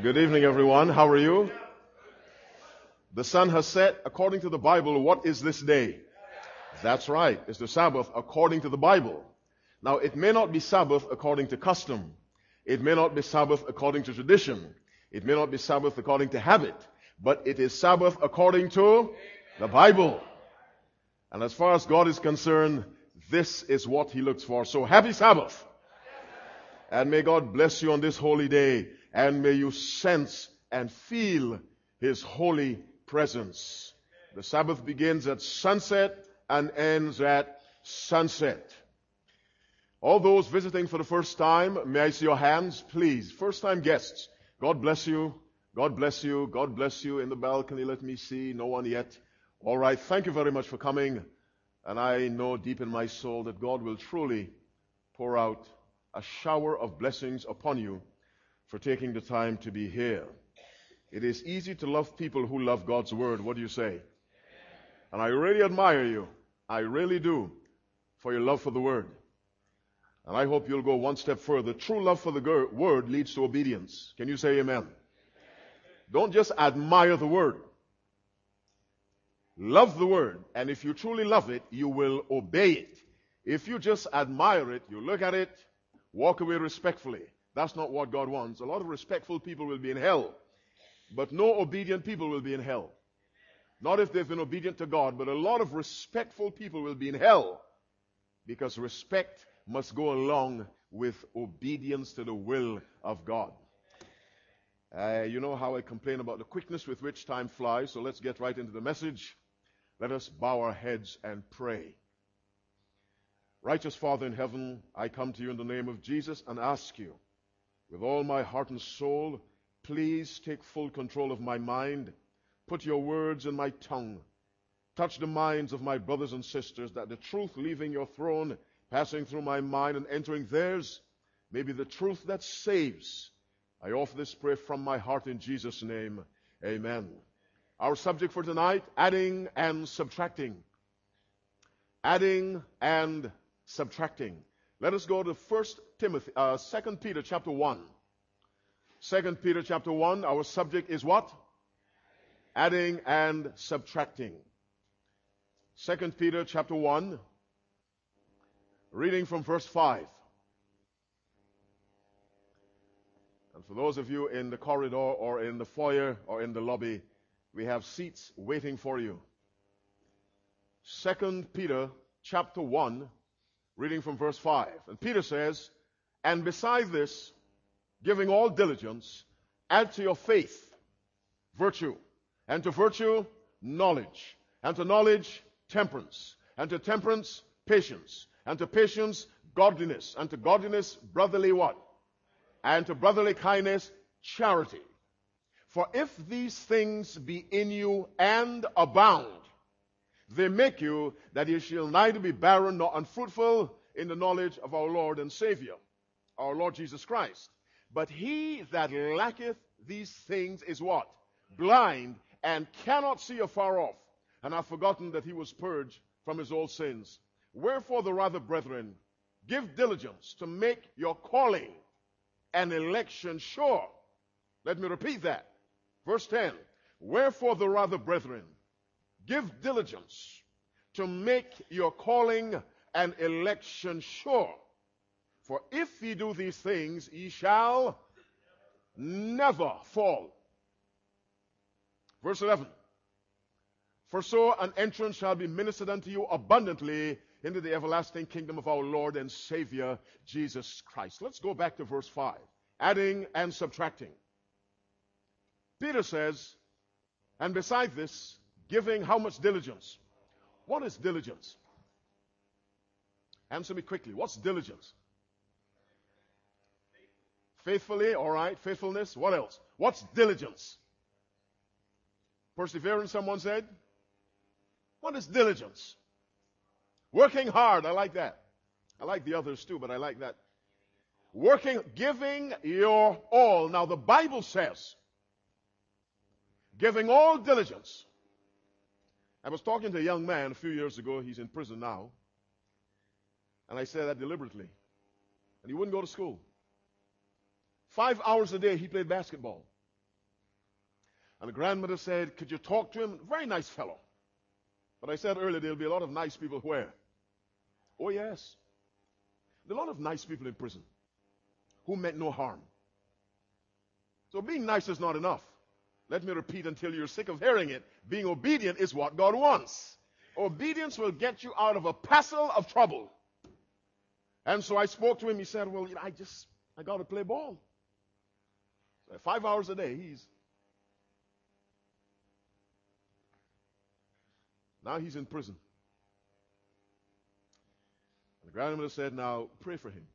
Good evening, everyone. How are you? The sun has set according to the Bible. What is this day? That's right. It's the Sabbath according to the Bible. Now, it may not be Sabbath according to custom. It may not be Sabbath according to tradition. It may not be Sabbath according to habit. But it is Sabbath according to the Bible. And as far as God is concerned, this is what He looks for. So happy Sabbath. And may God bless you on this holy day and may you sense and feel His holy presence. The Sabbath begins at sunset and ends at sunset. All those visiting for the first time, may I see your hands, please. First time guests, God bless you. God bless you. God bless you in the balcony. Let me see. No one yet. All right. Thank you very much for coming. And I know deep in my soul that God will truly pour out a shower of blessings upon you for taking the time to be here. It is easy to love people who love God's Word. What do you say? And I really admire you. I really do for your love for the Word. And I hope you'll go one step further. True love for the Word leads to obedience. Can you say amen? Don't just admire the Word. Love the Word. And if you truly love it, you will obey it. If you just admire it, you look at it, walk away respectfully. That's not what God wants. A lot of respectful people will be in hell, but no obedient people will be in hell. Not if they've been obedient to God, but a lot of respectful people will be in hell because respect must go along with obedience to the will of God. Uh, you know how I complain about the quickness with which time flies, so let's get right into the message. Let us bow our heads and pray. Righteous Father in heaven, I come to you in the name of Jesus and ask you with all my heart and soul, please take full control of my mind. Put your words in my tongue. Touch the minds of my brothers and sisters that the truth leaving your throne, passing through my mind and entering theirs, may be the truth that saves. I offer this prayer from my heart in Jesus' name. Amen. Our subject for tonight, adding and subtracting. Adding and subtracting. Let us go to First Timothy, uh, 2 Peter chapter 1. 2 Peter chapter 1, our subject is what? Adding and subtracting. 2 Peter chapter 1, reading from verse 5. And for those of you in the corridor or in the foyer or in the lobby, we have seats waiting for you. 2 Peter chapter 1, reading from verse 5. And Peter says, And beside this, giving all diligence, add to your faith virtue, and to virtue, knowledge, and to knowledge, temperance, and to temperance, patience, and to patience, godliness, and to godliness, brotherly what? And to brotherly kindness, charity. For if these things be in you and abound, they make you that you shall neither be barren nor unfruitful in the knowledge of our Lord and Savior, our Lord Jesus Christ. But he that lacketh these things is what? Blind and cannot see afar off, and hath forgotten that he was purged from his old sins. Wherefore the rather, brethren, give diligence to make your calling and election sure. Let me repeat that. Verse 10. Wherefore the rather, brethren, Give diligence to make your calling and election sure. For if ye do these things, ye shall never fall. Verse 11. For so an entrance shall be ministered unto you abundantly into the everlasting kingdom of our Lord and Savior Jesus Christ. Let's go back to verse 5. Adding and subtracting. Peter says, and beside this, Giving how much diligence? What is diligence? Answer me quickly. What's diligence? Faithfully, all right. Faithfulness. What else? What's diligence? Perseverance, someone said. What is diligence? Working hard. I like that. I like the others too, but I like that. Working, giving your all. Now, the Bible says, giving all diligence I was talking to a young man a few years ago. He's in prison now. And I said that deliberately. And he wouldn't go to school. Five hours a day he played basketball. And the grandmother said, Could you talk to him? Very nice fellow. But I said earlier, there'll be a lot of nice people where? Oh, yes. There are a lot of nice people in prison who meant no harm. So being nice is not enough. Let me repeat until you're sick of hearing it. Being obedient is what God wants. Obedience will get you out of a passel of trouble. And so I spoke to him. He said, Well, you know, I just, I got to play ball. So five hours a day, he's. Now he's in prison. And the grandmother said, Now pray for him.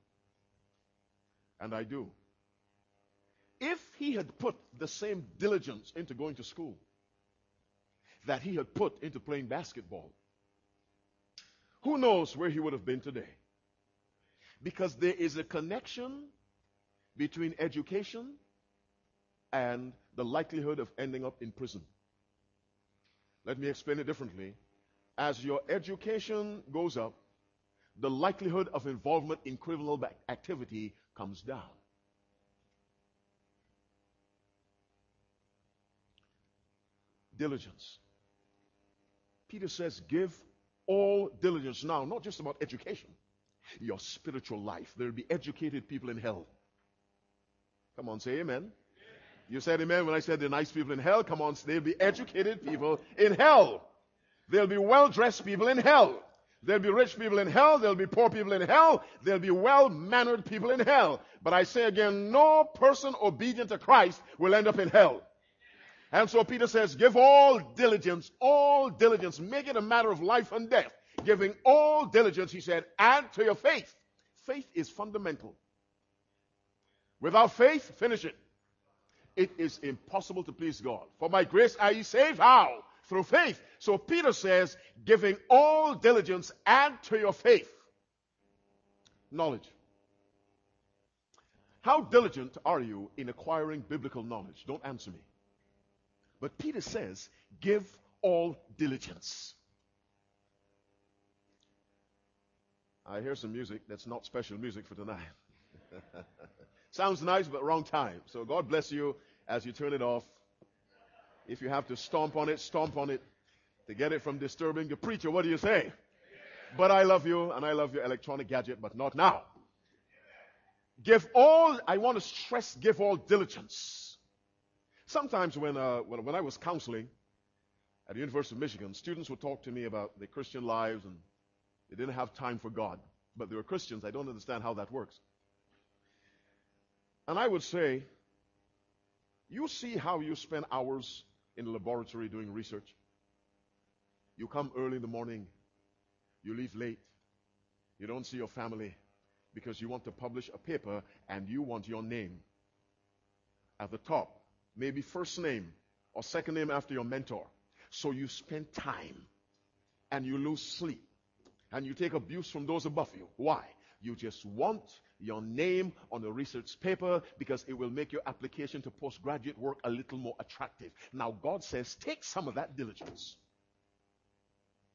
And I do. If he had put the same diligence into going to school that he had put into playing basketball, who knows where he would have been today? Because there is a connection between education and the likelihood of ending up in prison. Let me explain it differently. As your education goes up, the likelihood of involvement in criminal activity comes down. Diligence. Peter says, give all diligence now, not just about education, your spiritual life. There will be educated people in hell. Come on, say amen. You said amen when I said the nice people in hell. Come on, there'll be educated people in hell. There'll be well dressed people in hell. There'll be rich people in hell. There'll be poor people in hell. There'll be well mannered people in hell. But I say again, no person obedient to Christ will end up in hell. And so Peter says, give all diligence, all diligence. Make it a matter of life and death. Giving all diligence, he said, add to your faith. Faith is fundamental. Without faith, finish it. It is impossible to please God. For by grace are ye saved. How? Through faith. So Peter says, giving all diligence, add to your faith knowledge. How diligent are you in acquiring biblical knowledge? Don't answer me. But Peter says, give all diligence. I hear some music that's not special music for tonight. Sounds nice, but wrong time. So God bless you as you turn it off. If you have to stomp on it, stomp on it to get it from disturbing the preacher. What do you say? But I love you and I love your electronic gadget, but not now. Give all, I want to stress, give all diligence. Sometimes when, uh, when, when I was counseling at the University of Michigan, students would talk to me about their Christian lives and they didn't have time for God. But they were Christians. I don't understand how that works. And I would say, you see how you spend hours in the laboratory doing research. You come early in the morning, you leave late, you don't see your family because you want to publish a paper and you want your name at the top maybe first name or second name after your mentor. So you spend time and you lose sleep and you take abuse from those above you. Why? You just want your name on a research paper because it will make your application to postgraduate work a little more attractive. Now, God says, take some of that diligence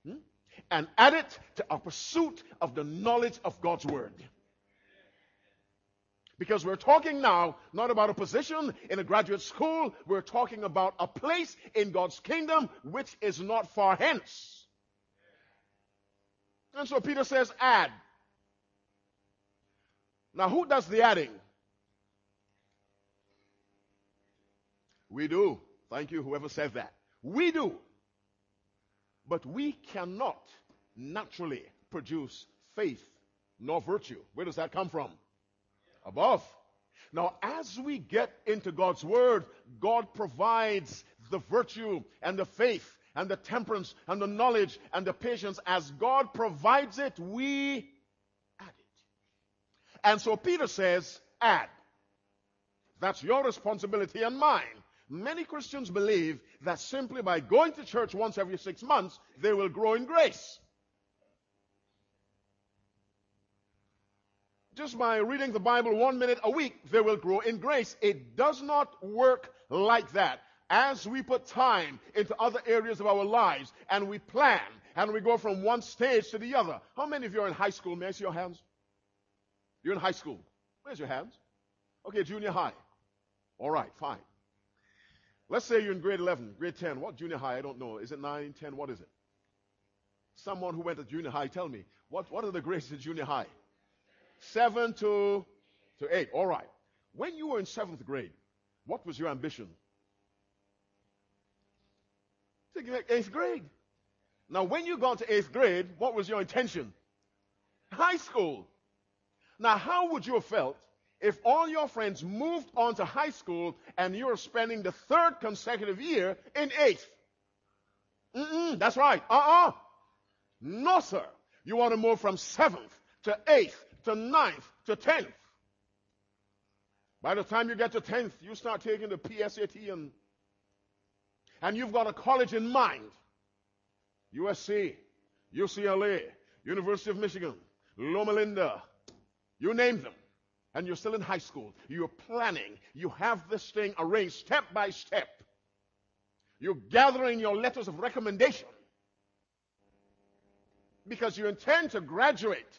hmm? and add it to our pursuit of the knowledge of God's Word. Because we're talking now not about a position in a graduate school, we're talking about a place in God's kingdom which is not far hence. And so Peter says, add. Now, who does the adding? We do. Thank you, whoever said that. We do. But we cannot naturally produce faith nor virtue. Where does that come from? Above. Now, as we get into God's Word, God provides the virtue and the faith and the temperance and the knowledge and the patience. As God provides it, we add it. And so Peter says, add. That's your responsibility and mine. Many Christians believe that simply by going to church once every six months, they will grow in grace. Just by reading the Bible one minute a week, they will grow in grace. It does not work like that. As we put time into other areas of our lives and we plan and we go from one stage to the other. How many of you are in high school? May I see your hands? You're in high school. Where's your hands? Okay, junior high. All right, fine. Let's say you're in grade 11, grade 10. What junior high? I don't know. Is it 9, 10? What is it? Someone who went to junior high, tell me. What, what are the grades in junior high? 7 to, to 8. All right. When you were in seventh grade, what was your ambition? To get eighth grade. Now, when you got to eighth grade, what was your intention? High school. Now, how would you have felt if all your friends moved on to high school and you're spending the third consecutive year in eighth? Mm-mm, that's right. Uh-uh. No, sir. You want to move from seventh to eighth to ninth to tenth. By the time you get to tenth, you start taking the PSAT and and you've got a college in mind. USC, UCLA, University of Michigan, Loma Linda, you name them. And you're still in high school. You're planning. You have this thing arranged step by step. You're gathering your letters of recommendation because you intend to graduate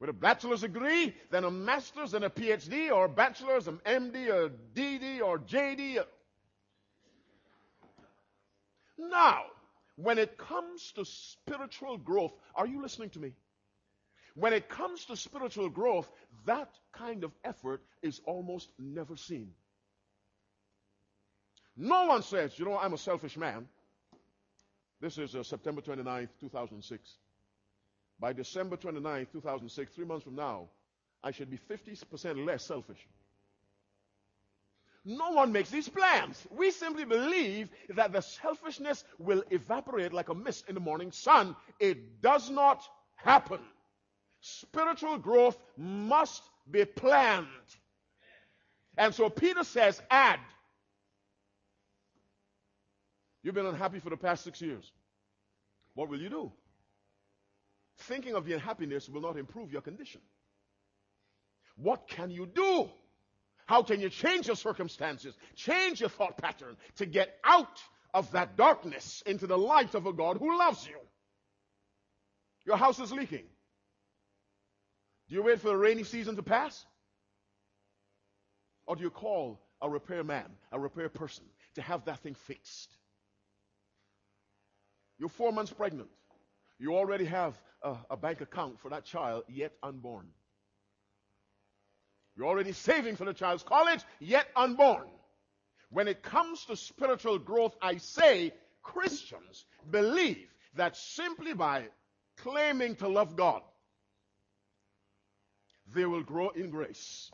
with a bachelor's degree, then a master's, and a PhD, or a bachelor's, an MD, a DD, or JD. Now, when it comes to spiritual growth, are you listening to me? When it comes to spiritual growth, that kind of effort is almost never seen. No one says, you know, I'm a selfish man. This is uh, September 29th, 2006. By December 29th, 2006, three months from now, I should be 50% less selfish. No one makes these plans. We simply believe that the selfishness will evaporate like a mist in the morning sun. It does not happen. Spiritual growth must be planned. And so Peter says, add. You've been unhappy for the past six years. What will you do? Thinking of the unhappiness will not improve your condition. What can you do? How can you change your circumstances, change your thought pattern to get out of that darkness into the light of a God who loves you? Your house is leaking. Do you wait for the rainy season to pass? Or do you call a repair man, a repair person, to have that thing fixed? You're four months pregnant. You already have a, a bank account for that child yet unborn. You're already saving for the child's college, yet unborn. When it comes to spiritual growth, I say Christians believe that simply by claiming to love God, they will grow in grace.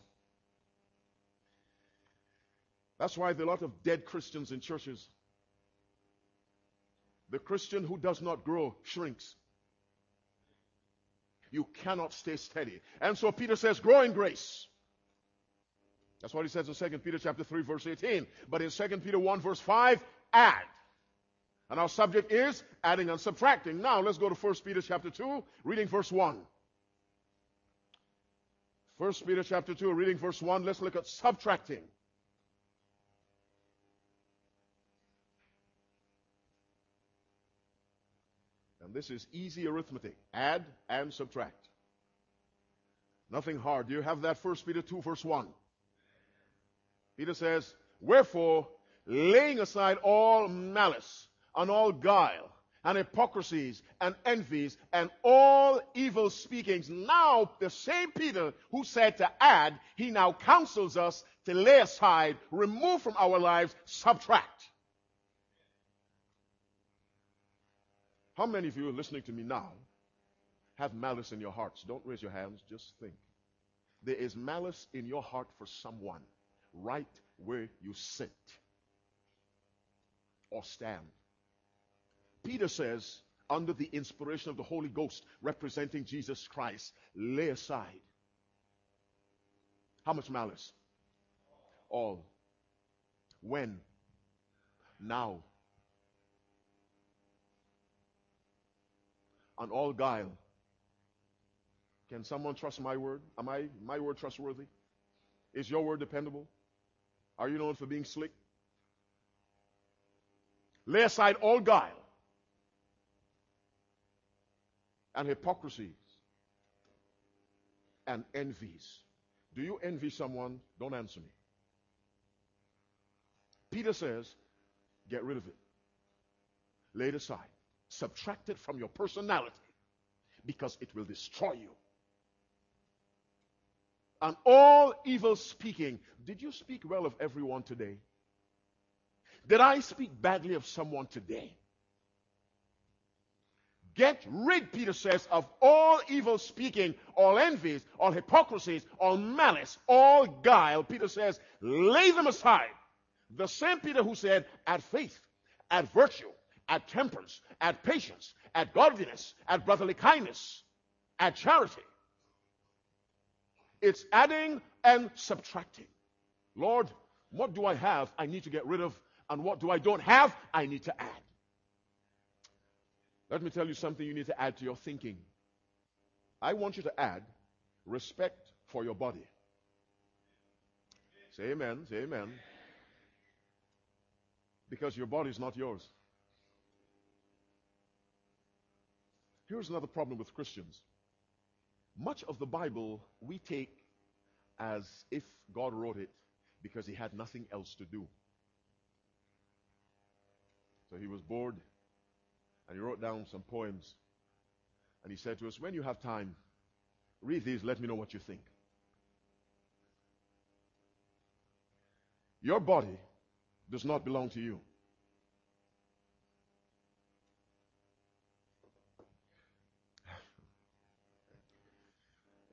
That's why there are a lot of dead Christians in churches. The Christian who does not grow shrinks. You cannot stay steady. And so Peter says, grow in grace. That's what he says in 2 Peter chapter 3 verse 18. But in 2 Peter 1 verse 5, add. And our subject is adding and subtracting. Now let's go to 1 Peter chapter 2, reading verse 1. 1 Peter chapter 2, reading verse 1, let's look at subtracting. This is easy arithmetic. Add and subtract. Nothing hard. Do you have that? first Peter 2, verse 1. Peter says, Wherefore, laying aside all malice and all guile and hypocrisies and envies and all evil speakings. Now, the same Peter who said to add, he now counsels us to lay aside, remove from our lives, subtract. How many of you are listening to me now have malice in your hearts? Don't raise your hands, just think. There is malice in your heart for someone right where you sit or stand. Peter says, under the inspiration of the Holy Ghost, representing Jesus Christ, lay aside. How much malice? All. When? Now. And all guile. Can someone trust my word? Am I my word trustworthy? Is your word dependable? Are you known for being slick? Lay aside all guile and hypocrisies and envies. Do you envy someone? Don't answer me. Peter says, get rid of it. Lay it aside. Subtract it from your personality because it will destroy you. And all evil speaking. Did you speak well of everyone today? Did I speak badly of someone today? Get rid, Peter says, of all evil speaking, all envies, all hypocrisies, all malice, all guile. Peter says, lay them aside. The same Peter who said, add faith, add virtue, add temperance, at patience, at godliness, at brotherly kindness, at charity. It's adding and subtracting. Lord, what do I have I need to get rid of? And what do I don't have I need to add? Let me tell you something you need to add to your thinking. I want you to add respect for your body. Say amen. Say amen. Because your body is not yours. Here's another problem with Christians. Much of the Bible we take as if God wrote it because he had nothing else to do. So he was bored and he wrote down some poems. And he said to us, When you have time, read these, let me know what you think. Your body does not belong to you.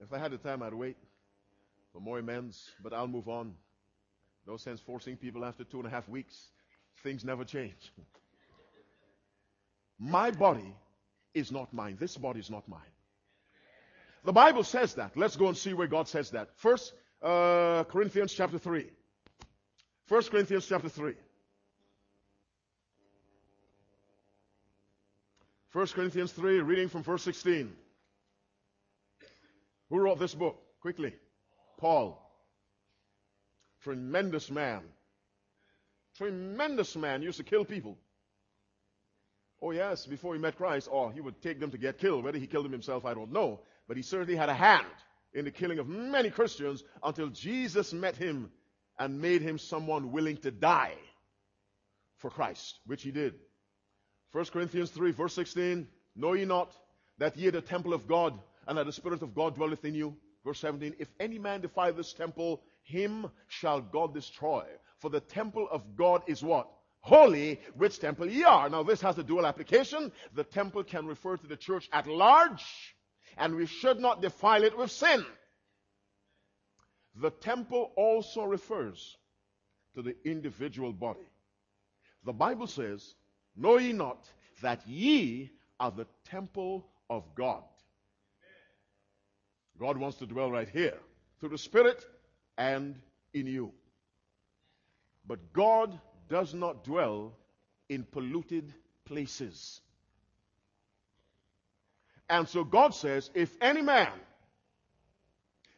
If I had the time, I'd wait for more amens, but I'll move on. No sense forcing people after two and a half weeks. Things never change. My body is not mine. This body is not mine. The Bible says that. Let's go and see where God says that. First uh, Corinthians chapter 3. First Corinthians chapter 3. First Corinthians 3, reading from verse 16. Who wrote this book? Quickly. Paul. Tremendous man. Tremendous man. Used to kill people. Oh, yes, before he met Christ, or oh, he would take them to get killed. Whether he killed them himself, I don't know. But he certainly had a hand in the killing of many Christians until Jesus met him and made him someone willing to die for Christ, which he did. 1 Corinthians 3, verse 16 Know ye not that ye are the temple of God, and that the Spirit of God dwelleth in you? Verse 17 If any man defile this temple, him shall God destroy. For the temple of God is what? holy, which temple ye are. Now, this has a dual application. The temple can refer to the church at large, and we should not defile it with sin. The temple also refers to the individual body. The Bible says, Know ye not that ye are the temple of God? God wants to dwell right here through the Spirit and in you. But God does not dwell in polluted places. And so God says, if any man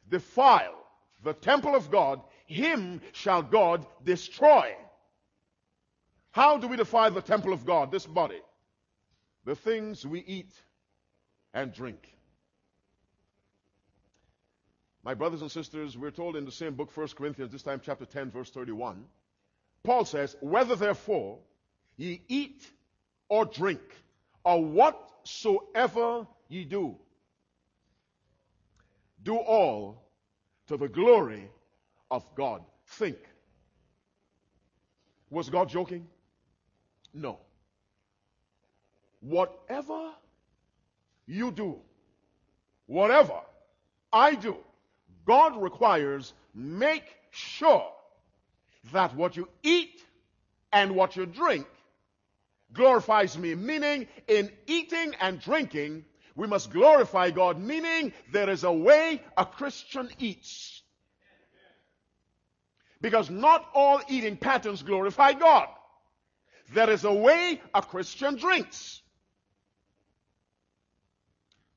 defile the temple of God, him shall God destroy. How do we defile the temple of God, this body? The things we eat and drink. My brothers and sisters, we're told in the same book, 1 Corinthians, this time chapter 10, verse 31, Paul says, Whether therefore ye eat or drink, or whatsoever ye do, do all to the glory of God. Think. Was God joking? No. Whatever you do, whatever I do, God requires make sure that what you eat and what you drink glorifies me. Meaning, in eating and drinking, we must glorify God. Meaning, there is a way a Christian eats. Because not all eating patterns glorify God. There is a way a Christian drinks.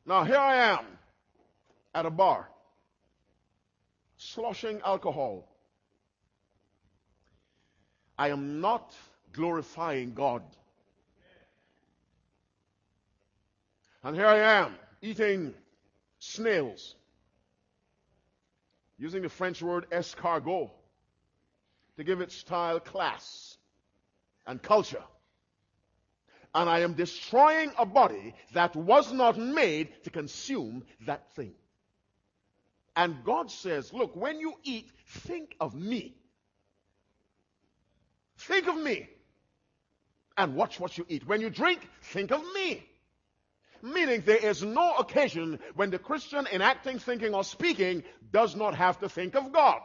Now, here I am at a bar, sloshing alcohol I am not glorifying God. And here I am eating snails, using the French word escargot to give it style class. and culture. And I am destroying a body that was not made to consume that thing. And God says, look, when you eat, think of me. Think of me. And watch what you eat. When you drink, think of me. Meaning there is no occasion when the Christian in acting, thinking, or speaking does not have to think of God.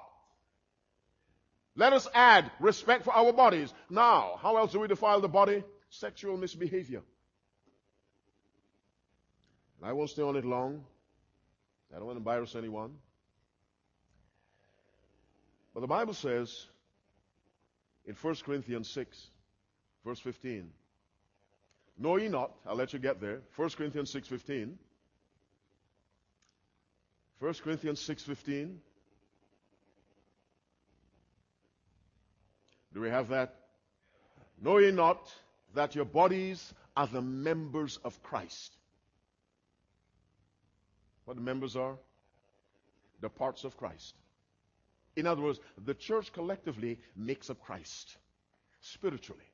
Let us add respect for our bodies. Now, how else do we defile the body? Sexual misbehavior. I won't stay on it long. I don't want to embarrass anyone. But the Bible says in 1 Corinthians 6, verse 15, Know ye not, I'll let you get there, 1 Corinthians 6.15, 1 Corinthians 6.15, Do we have that? Know ye not that your bodies are the members of Christ? What the members are? The parts of Christ. In other words, the church collectively makes up Christ spiritually.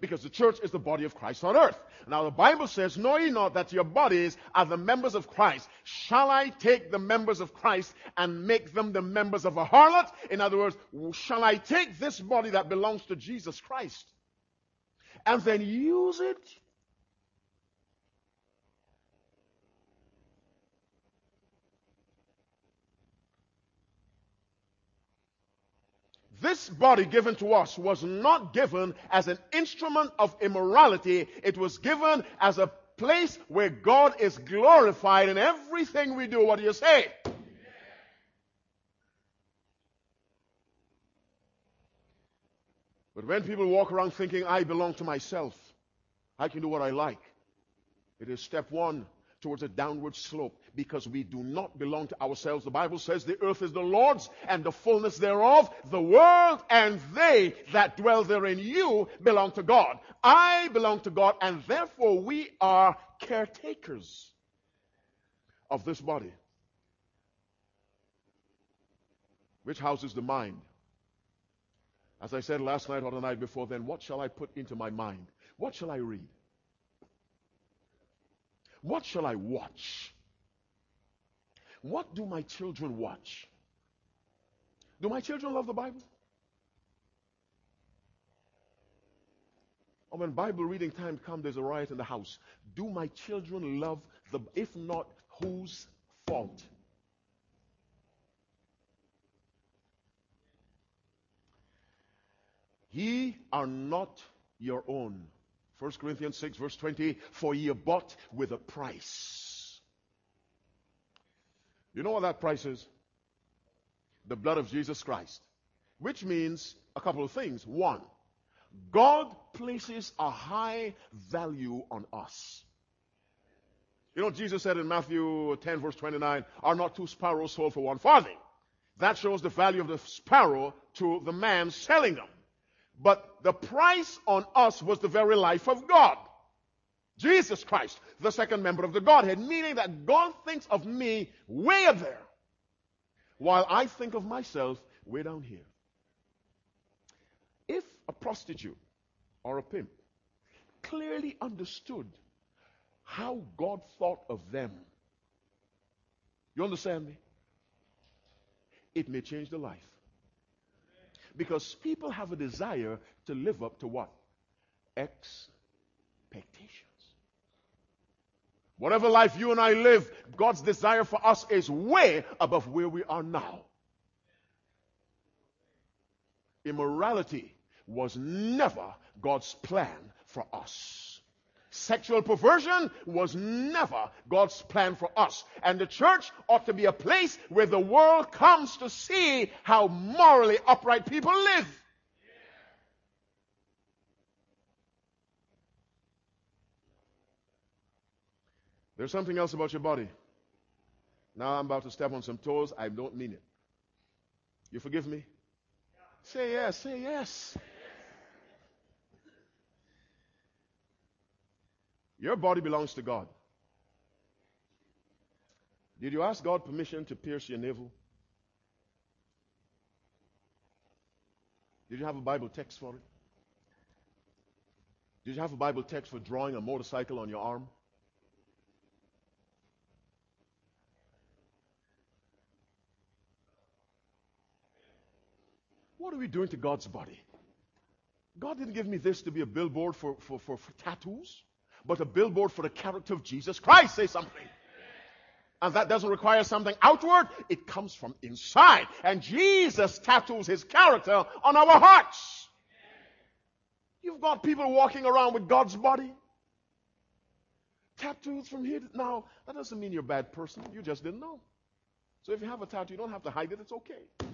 Because the church is the body of Christ on earth. Now the Bible says, Know ye not that your bodies are the members of Christ? Shall I take the members of Christ and make them the members of a harlot? In other words, shall I take this body that belongs to Jesus Christ and then use it This body given to us was not given as an instrument of immorality. It was given as a place where God is glorified in everything we do. What do you say? But when people walk around thinking, I belong to myself, I can do what I like, it is step one towards a downward slope because we do not belong to ourselves. The Bible says the earth is the Lord's and the fullness thereof, the world and they that dwell therein. You belong to God. I belong to God and therefore we are caretakers of this body. Which houses the mind? As I said last night or the night before, then what shall I put into my mind? What shall I read? What shall I watch? What do my children watch? Do my children love the Bible? Or when Bible reading time comes, there's a riot in the house. Do my children love the, if not, whose fault? Ye are not your own. 1 Corinthians 6 verse 20, for ye are bought with a price. You know what that price is? The blood of Jesus Christ. Which means a couple of things. One, God places a high value on us. You know, Jesus said in Matthew 10 verse 29, are not two sparrows sold for one farthing? That shows the value of the sparrow to the man selling them. But the price on us was the very life of God. Jesus Christ, the second member of the Godhead, meaning that God thinks of me way up there, while I think of myself way down here. If a prostitute or a pimp clearly understood how God thought of them, you understand me? It may change the life. Because people have a desire to live up to what? Expectations. Whatever life you and I live, God's desire for us is way above where we are now. Immorality was never God's plan for us. Sexual perversion was never God's plan for us. And the church ought to be a place where the world comes to see how morally upright people live. There's something else about your body. Now I'm about to step on some toes. I don't mean it. You forgive me? Say yes, say yes. Your body belongs to God. Did you ask God permission to pierce your navel? Did you have a Bible text for it? Did you have a Bible text for drawing a motorcycle on your arm? What are we doing to God's body? God didn't give me this to be a billboard for, for, for, for tattoos, but a billboard for the character of Jesus Christ. Say something. And that doesn't require something outward, it comes from inside. And Jesus tattoos his character on our hearts. You've got people walking around with God's body. Tattoos from here to now. That doesn't mean you're a bad person. You just didn't know. So if you have a tattoo, you don't have to hide it. It's okay.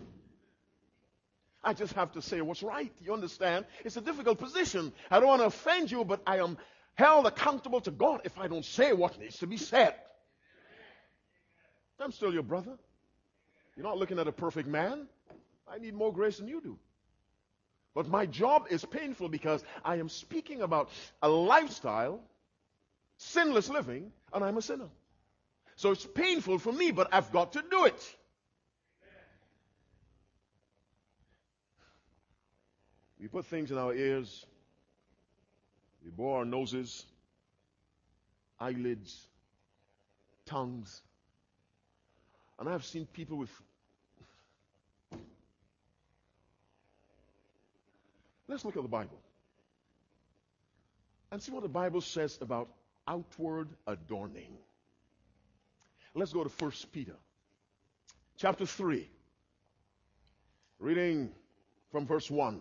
I just have to say what's right. You understand? It's a difficult position. I don't want to offend you, but I am held accountable to God if I don't say what needs to be said. I'm still your brother. You're not looking at a perfect man. I need more grace than you do. But my job is painful because I am speaking about a lifestyle, sinless living, and I'm a sinner. So it's painful for me, but I've got to do it. We put things in our ears, we bore our noses, eyelids, tongues. And I've seen people with. Let's look at the Bible and see what the Bible says about outward adorning. Let's go to 1 Peter chapter 3, reading from verse 1.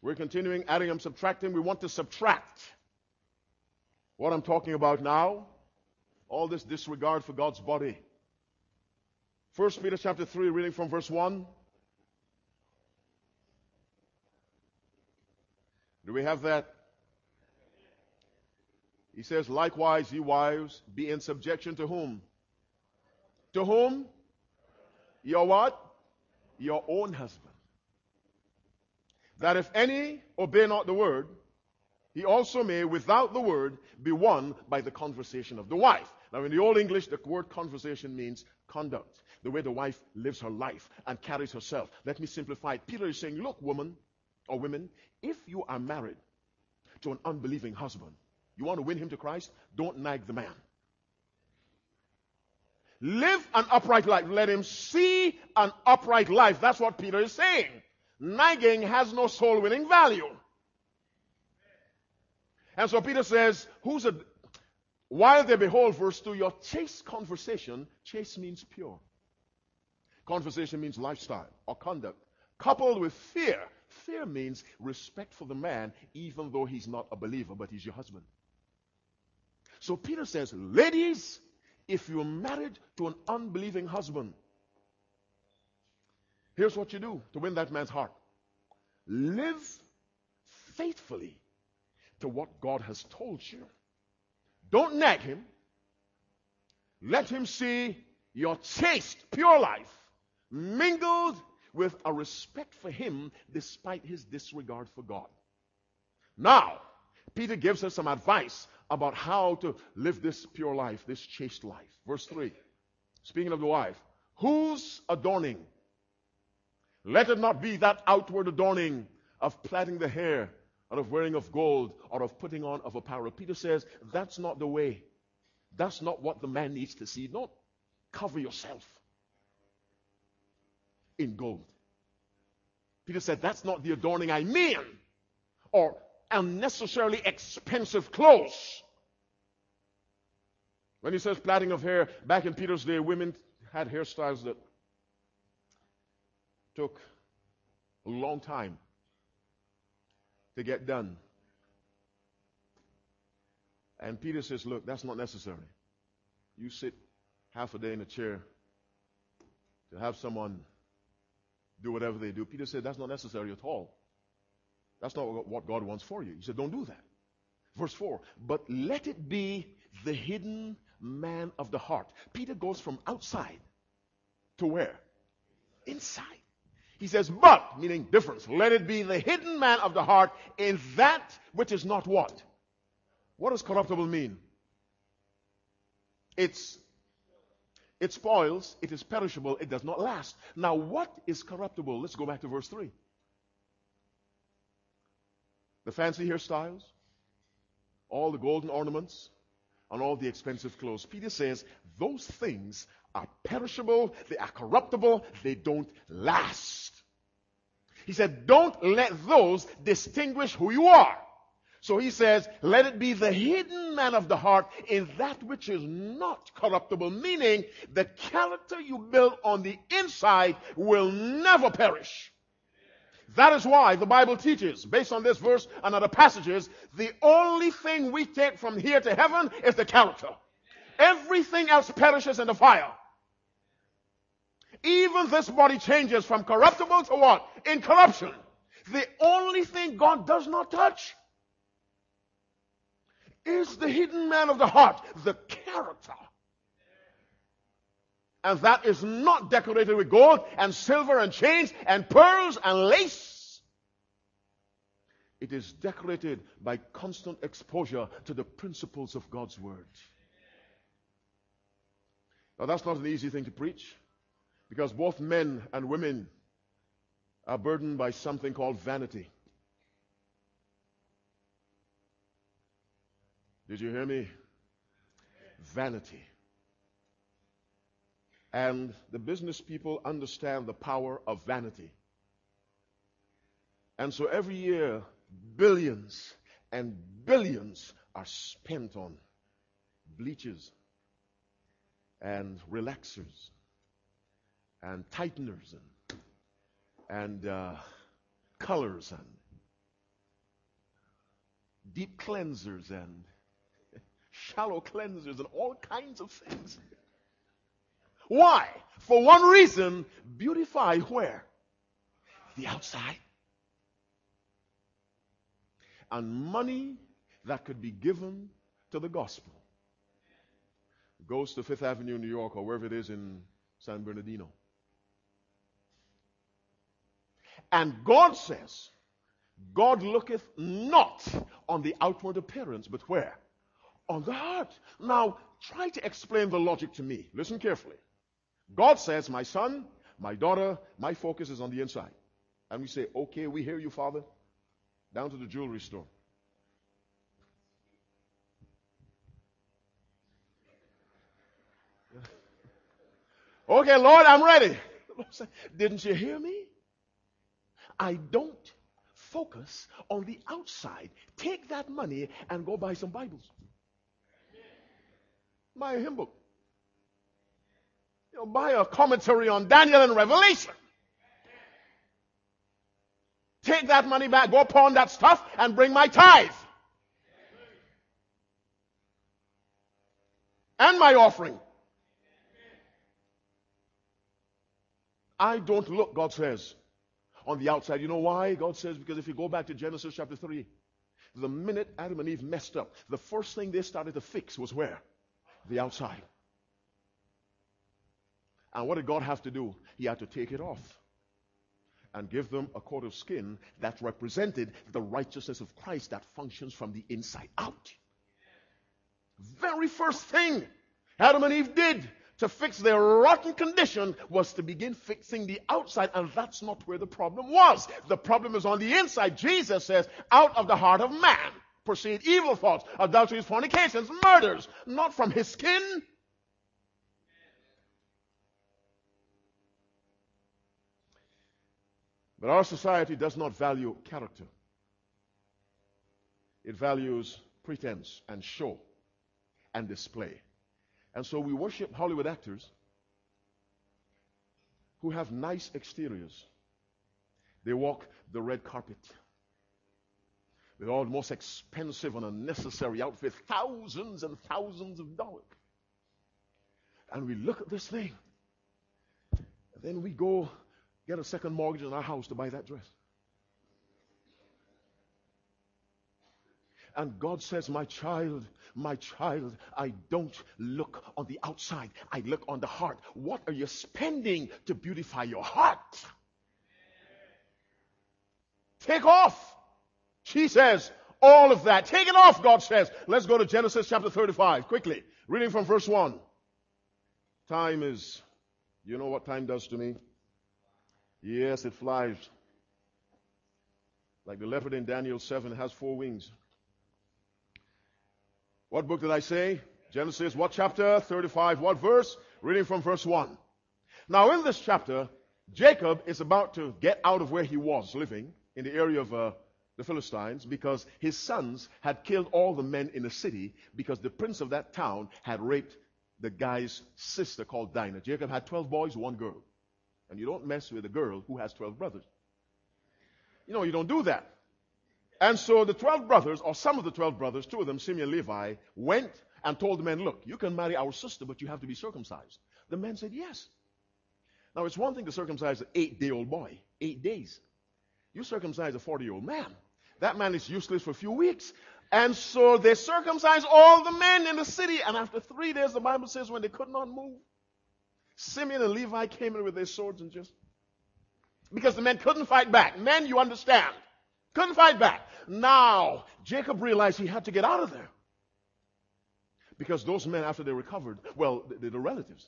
We're continuing adding and subtracting. We want to subtract what I'm talking about now. All this disregard for God's body. 1 Peter chapter 3, reading from verse 1. Do we have that? He says, Likewise, ye wives, be in subjection to whom? To whom? Your what? Your own husband. That if any obey not the word, he also may, without the word, be won by the conversation of the wife. Now, in the Old English, the word conversation means conduct, the way the wife lives her life and carries herself. Let me simplify it. Peter is saying, Look, woman or women, if you are married to an unbelieving husband, you want to win him to Christ, don't nag the man. Live an upright life. Let him see an upright life. That's what Peter is saying. Nagging has no soul winning value. And so Peter says, Who's a while they behold, verse 2, your chaste conversation, chaste means pure. Conversation means lifestyle or conduct, coupled with fear. Fear means respect for the man, even though he's not a believer, but he's your husband. So Peter says, Ladies, if you're married to an unbelieving husband, here's what you do to win that man's heart live faithfully to what God has told you. Don't nag him. Let him see your chaste, pure life mingled with a respect for him despite his disregard for God. Now, Peter gives us some advice about how to live this pure life, this chaste life. Verse 3. Speaking of the wife, whose adorning? Let it not be that outward adorning of plaiting the hair or of wearing of gold or of putting on of apparel. Peter says that's not the way. That's not what the man needs to see. Don't cover yourself in gold. Peter said that's not the adorning I mean or unnecessarily expensive clothes. When he says plaiting of hair, back in Peter's day, women had hairstyles that took a long time to get done. And Peter says, Look, that's not necessary. You sit half a day in a chair to have someone do whatever they do. Peter said, That's not necessary at all. That's not what God wants for you. He said, Don't do that. Verse 4 But let it be the hidden man of the heart. Peter goes from outside to where? Inside. He says, but, meaning difference, let it be the hidden man of the heart in that which is not what? What does corruptible mean? It's, it spoils, it is perishable, it does not last. Now, what is corruptible? Let's go back to verse 3. The fancy hairstyles, all the golden ornaments, and all the expensive clothes. Peter says those things are perishable, they are corruptible, they don't last. He said, don't let those distinguish who you are. So he says, let it be the hidden man of the heart in that which is not corruptible, meaning the character you build on the inside will never perish. That is why the Bible teaches, based on this verse and other passages, the only thing we take from here to heaven is the character. Everything else perishes in the fire. Even this body changes from corruptible to what? Incorruption. The only thing God does not touch is the hidden man of the heart, the character. And that is not decorated with gold and silver and chains and pearls and lace. It is decorated by constant exposure to the principles of God's Word. Now, that's not an easy thing to preach because both men and women are burdened by something called vanity. Did you hear me? Vanity. And the business people understand the power of vanity. And so every year, billions and billions are spent on bleaches and relaxers and tighteners and, and uh, colors and deep cleansers and shallow cleansers and all kinds of things. Why? For one reason, beautify where? The outside. And money that could be given to the gospel goes to Fifth Avenue, New York, or wherever it is in San Bernardino. And God says, God looketh not on the outward appearance, but where? On the heart. Now, try to explain the logic to me. Listen carefully. God says, My son, my daughter, my focus is on the inside. And we say, Okay, we hear you, Father. Down to the jewelry store. okay, Lord, I'm ready. Didn't you hear me? I don't focus on the outside. Take that money and go buy some Bibles. Buy a hymn book you know, buy a commentary on Daniel and Revelation. Take that money back, go pawn that stuff, and bring my tithe. And my offering. I don't look, God says, on the outside. You know why? God says, because if you go back to Genesis chapter 3, the minute Adam and Eve messed up, the first thing they started to fix was where? The outside. And what did God have to do? He had to take it off and give them a coat of skin that represented the righteousness of Christ that functions from the inside out. Very first thing Adam and Eve did to fix their rotten condition was to begin fixing the outside, and that's not where the problem was. The problem is on the inside. Jesus says, out of the heart of man proceed evil thoughts, adulteries, fornications, murders, not from his skin, But our society does not value character. It values pretense and show and display. And so we worship Hollywood actors who have nice exteriors. They walk the red carpet with all the most expensive and unnecessary outfits, thousands and thousands of dollars. And we look at this thing. Then we go get a second mortgage on our house to buy that dress. And God says, My child, my child, I don't look on the outside, I look on the heart. What are you spending to beautify your heart? Take off. She says, all of that. Take it off, God says. Let's go to Genesis chapter 35, quickly. Reading from verse 1. Time is, you know what time does to me? Yes, it flies. Like the leopard in Daniel 7 has four wings. What book did I say? Genesis, what chapter? 35. What verse? Reading from verse 1. Now, in this chapter, Jacob is about to get out of where he was living in the area of uh, the Philistines because his sons had killed all the men in the city because the prince of that town had raped the guy's sister called Dinah. Jacob had 12 boys, one girl. And you don't mess with a girl who has 12 brothers. You know, you don't do that. And so the 12 brothers, or some of the 12 brothers, two of them, Simeon and Levi, went and told the men, Look, you can marry our sister, but you have to be circumcised. The men said, Yes. Now, it's one thing to circumcise an eight day old boy, eight days. You circumcise a 40 year old man. That man is useless for a few weeks. And so they circumcised all the men in the city. And after three days, the Bible says, when they could not move, Simeon and Levi came in with their swords and just. Because the men couldn't fight back. Men, you understand. Couldn't fight back. Now, Jacob realized he had to get out of there. Because those men, after they recovered, well, the, the relatives,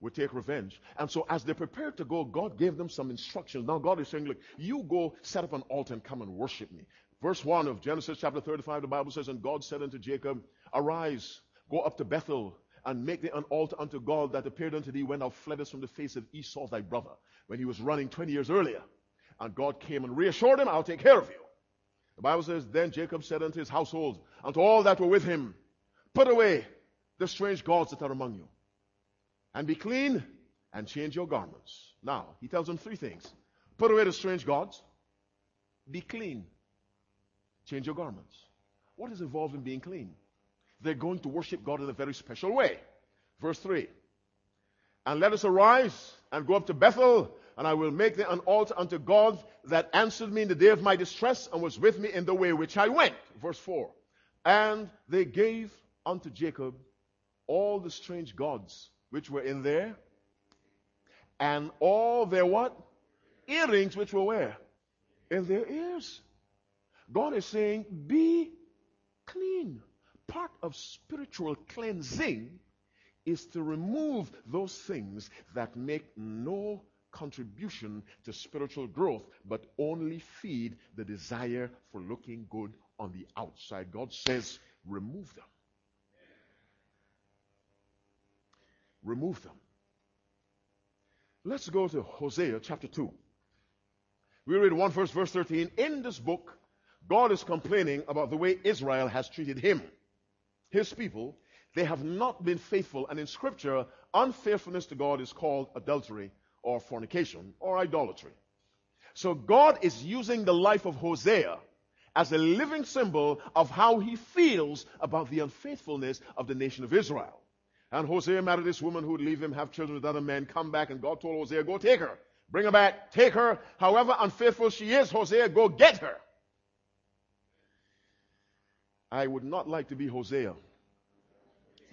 would take revenge. And so as they prepared to go, God gave them some instructions. Now God is saying, look, you go set up an altar and come and worship me. Verse 1 of Genesis chapter 35, the Bible says, And God said unto Jacob, Arise, go up to Bethel, and make thee an altar unto God that appeared unto thee when thou fleddest from the face of Esau thy brother, when he was running 20 years earlier. And God came and reassured him, I'll take care of you. The Bible says, Then Jacob said unto his household, unto all that were with him, Put away the strange gods that are among you, and be clean, and change your garments. Now, he tells them three things. Put away the strange gods, be clean, change your garments. What is involved in being clean? They're going to worship God in a very special way. Verse 3 And let us arise and go up to Bethel, and I will make thee an altar unto God that answered me in the day of my distress and was with me in the way which I went. Verse 4 And they gave unto Jacob all the strange gods which were in there, and all their what? Earrings which were where? In their ears. God is saying, be clean. Part of spiritual cleansing is to remove those things that make no contribution to spiritual growth, but only feed the desire for looking good on the outside. God says, remove them. Remove them. Let's go to Hosea chapter 2. We read one verse, verse 13. In this book, God is complaining about the way Israel has treated him. His people, they have not been faithful. And in scripture, unfaithfulness to God is called adultery or fornication or idolatry. So God is using the life of Hosea as a living symbol of how he feels about the unfaithfulness of the nation of Israel. And Hosea married this woman who would leave him, have children with other men, come back, and God told Hosea, go take her. Bring her back. Take her. However unfaithful she is, Hosea, go get her. I would not like to be Hosea,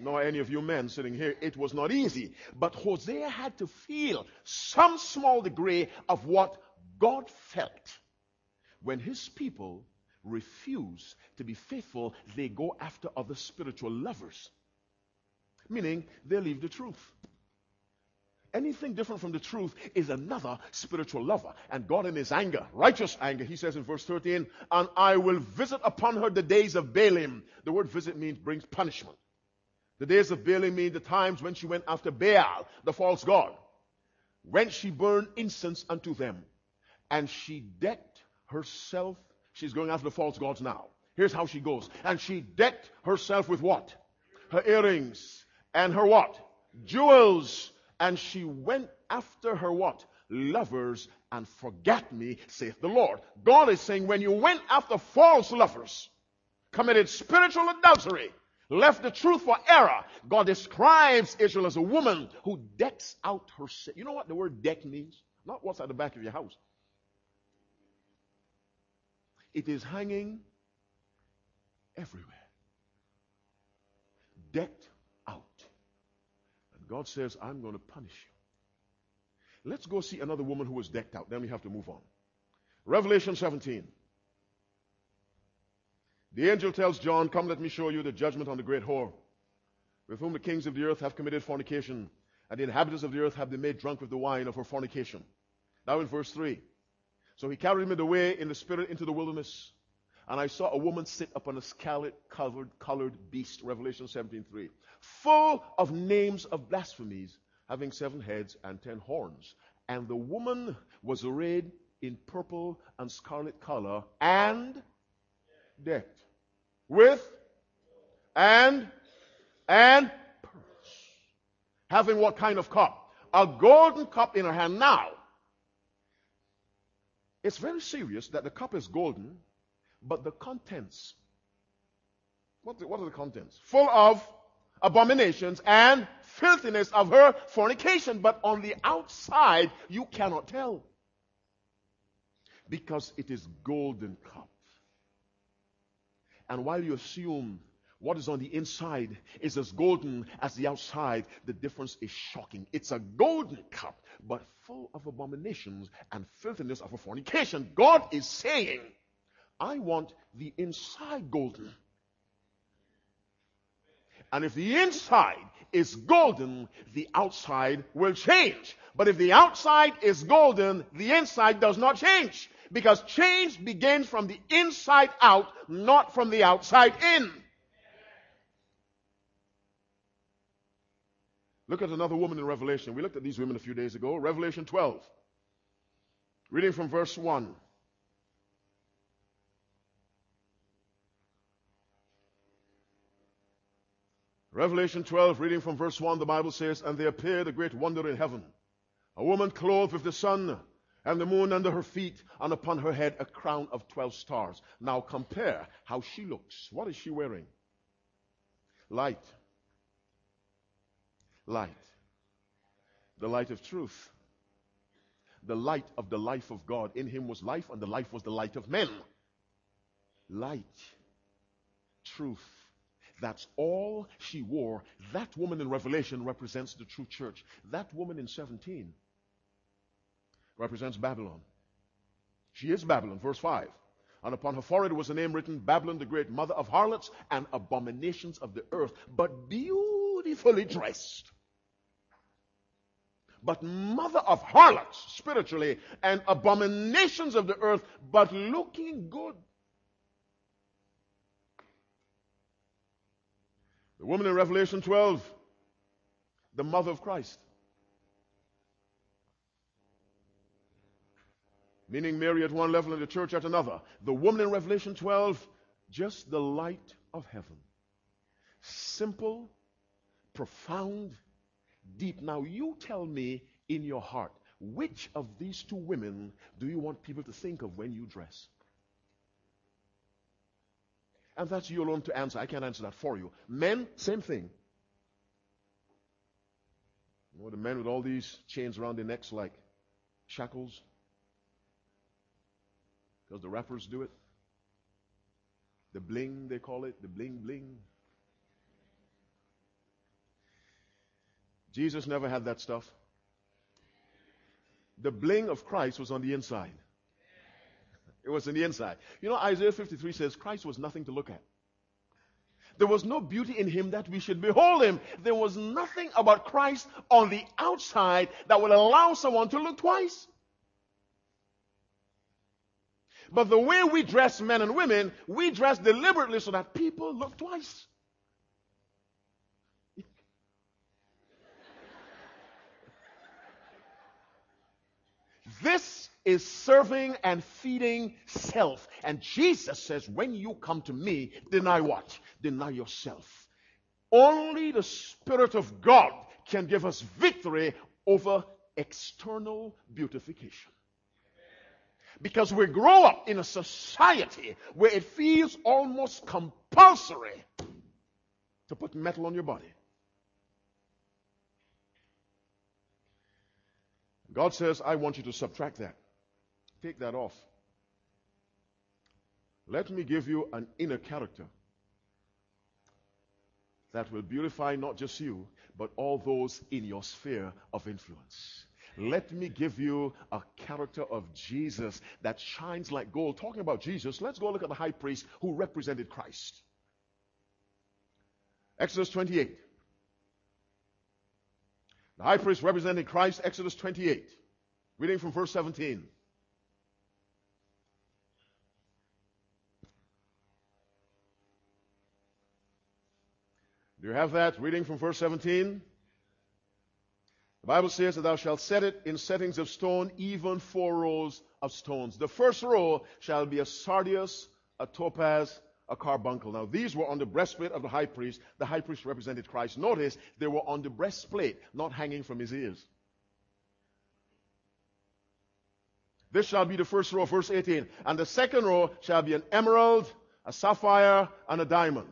nor any of you men sitting here. It was not easy. But Hosea had to feel some small degree of what God felt when his people refuse to be faithful, they go after other spiritual lovers meaning they leave the truth. Anything different from the truth is another spiritual lover. And God, in his anger, righteous anger, he says in verse 13, And I will visit upon her the days of Baalim. The word visit means brings punishment. The days of Baalim mean the times when she went after Baal, the false god. When she burned incense unto them. And she decked herself. She's going after the false gods now. Here's how she goes. And she decked herself with what? Her earrings and her what? Jewels. And she went after her what? Lovers and forget me, saith the Lord. God is saying when you went after false lovers, committed spiritual adultery, left the truth for error, God describes Israel as a woman who decks out her sin. You know what the word deck means? Not what's at the back of your house. It is hanging everywhere. Decked out. And God says, I'm going to punish you. Let's go see another woman who was decked out. Then we have to move on. Revelation 17. The angel tells John, Come, let me show you the judgment on the great whore, with whom the kings of the earth have committed fornication, and the inhabitants of the earth have been made drunk with the wine of her fornication. Now in verse 3. So he carried me away in the spirit into the wilderness, And I saw a woman sit upon a scarlet covered colored beast, Revelation 17:3, full of names of blasphemies, having seven heads and ten horns. And the woman was arrayed in purple and scarlet color and decked with and and pearls. Having what kind of cup? A golden cup in her hand. Now, it's very serious that the cup is golden, but the contents, what, what are the contents? Full of abominations and filthiness of her fornication. But on the outside, you cannot tell. Because it is golden cup. And while you assume what is on the inside is as golden as the outside, the difference is shocking. It's a golden cup, but full of abominations and filthiness of a fornication. God is saying, I want the inside golden. And if the inside is golden, the outside will change. But if the outside is golden, the inside does not change. Because change begins from the inside out, not from the outside in. Look at another woman in Revelation. We looked at these women a few days ago. Revelation 12. Reading from verse 1. Revelation 12, reading from verse 1, the Bible says, And there appeared a great wonder in heaven. A woman clothed with the sun and the moon under her feet, and upon her head a crown of 12 stars. Now compare how she looks. What is she wearing? Light light. The light of truth. The light of the life of God. In him was life, and the life was the light of men. Light. Truth. That's all she wore. That woman in Revelation represents the true church. That woman in 17 represents Babylon. She is Babylon, verse 5. And upon her forehead was a name written Babylon, the great mother of harlots and abominations of the earth, but beautifully dressed but mother of harlots spiritually and abominations of the earth, but looking good. The woman in Revelation 12, the mother of Christ. Meaning Mary at one level and the church at another. The woman in Revelation 12, just the light of heaven. Simple, profound, deep. Now, you tell me in your heart, which of these two women do you want people to think of when you dress? And that's you alone to answer. I can't answer that for you. Men, same thing. You know, the men with all these chains around their necks like shackles. Because the rappers do it. The bling, they call it, the bling bling. Jesus never had that stuff. The bling of Christ was on the inside. It was in the inside. You know, Isaiah 53 says Christ was nothing to look at. There was no beauty in him that we should behold him. There was nothing about Christ on the outside that would allow someone to look twice. But the way we dress men and women, we dress deliberately so that people look twice. This is serving and feeding self. And Jesus says, when you come to me, deny what? Deny yourself. Only the Spirit of God can give us victory over external beautification. Because we grow up in a society where it feels almost compulsory to put metal on your body. God says, I want you to subtract that. Take that off. Let me give you an inner character that will beautify not just you, but all those in your sphere of influence. Let me give you a character of Jesus that shines like gold. Talking about Jesus, let's go look at the high priest who represented Christ. Exodus 28. The high priest representing Christ, Exodus 28. Reading from verse 17. Do you have that? Reading from verse 17. The Bible says that thou shalt set it in settings of stone, even four rows of stones. The first row shall be a sardius, a topaz, a carbuncle. Now, these were on the breastplate of the high priest. The high priest represented Christ. Notice they were on the breastplate, not hanging from his ears. This shall be the first row, verse 18. And the second row shall be an emerald, a sapphire, and a diamond.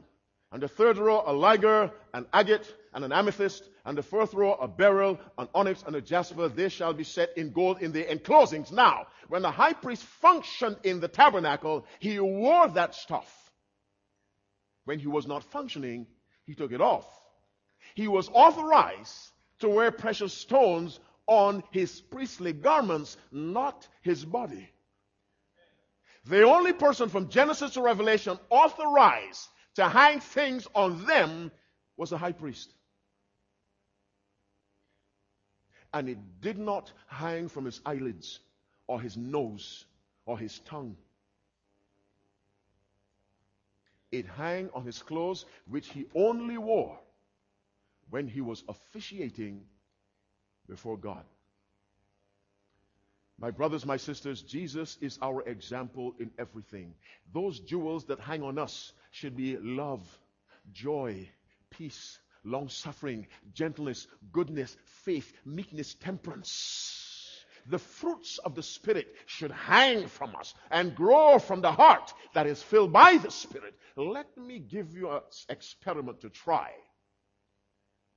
And the third row, a ligure, an agate, and an amethyst. And the fourth row, a beryl, an onyx, and a jasper. They shall be set in gold in the enclosings. Now, when the high priest functioned in the tabernacle, he wore that stuff. When he was not functioning, he took it off. He was authorized to wear precious stones on his priestly garments, not his body. The only person from Genesis to Revelation authorized to hang things on them was the high priest. And it did not hang from his eyelids or his nose or his tongue. It hung on his clothes, which he only wore when he was officiating before God. My brothers, my sisters, Jesus is our example in everything. Those jewels that hang on us should be love, joy, peace, long suffering, gentleness, goodness, faith, meekness, temperance. The fruits of the Spirit should hang from us and grow from the heart that is filled by the Spirit. Let me give you an experiment to try.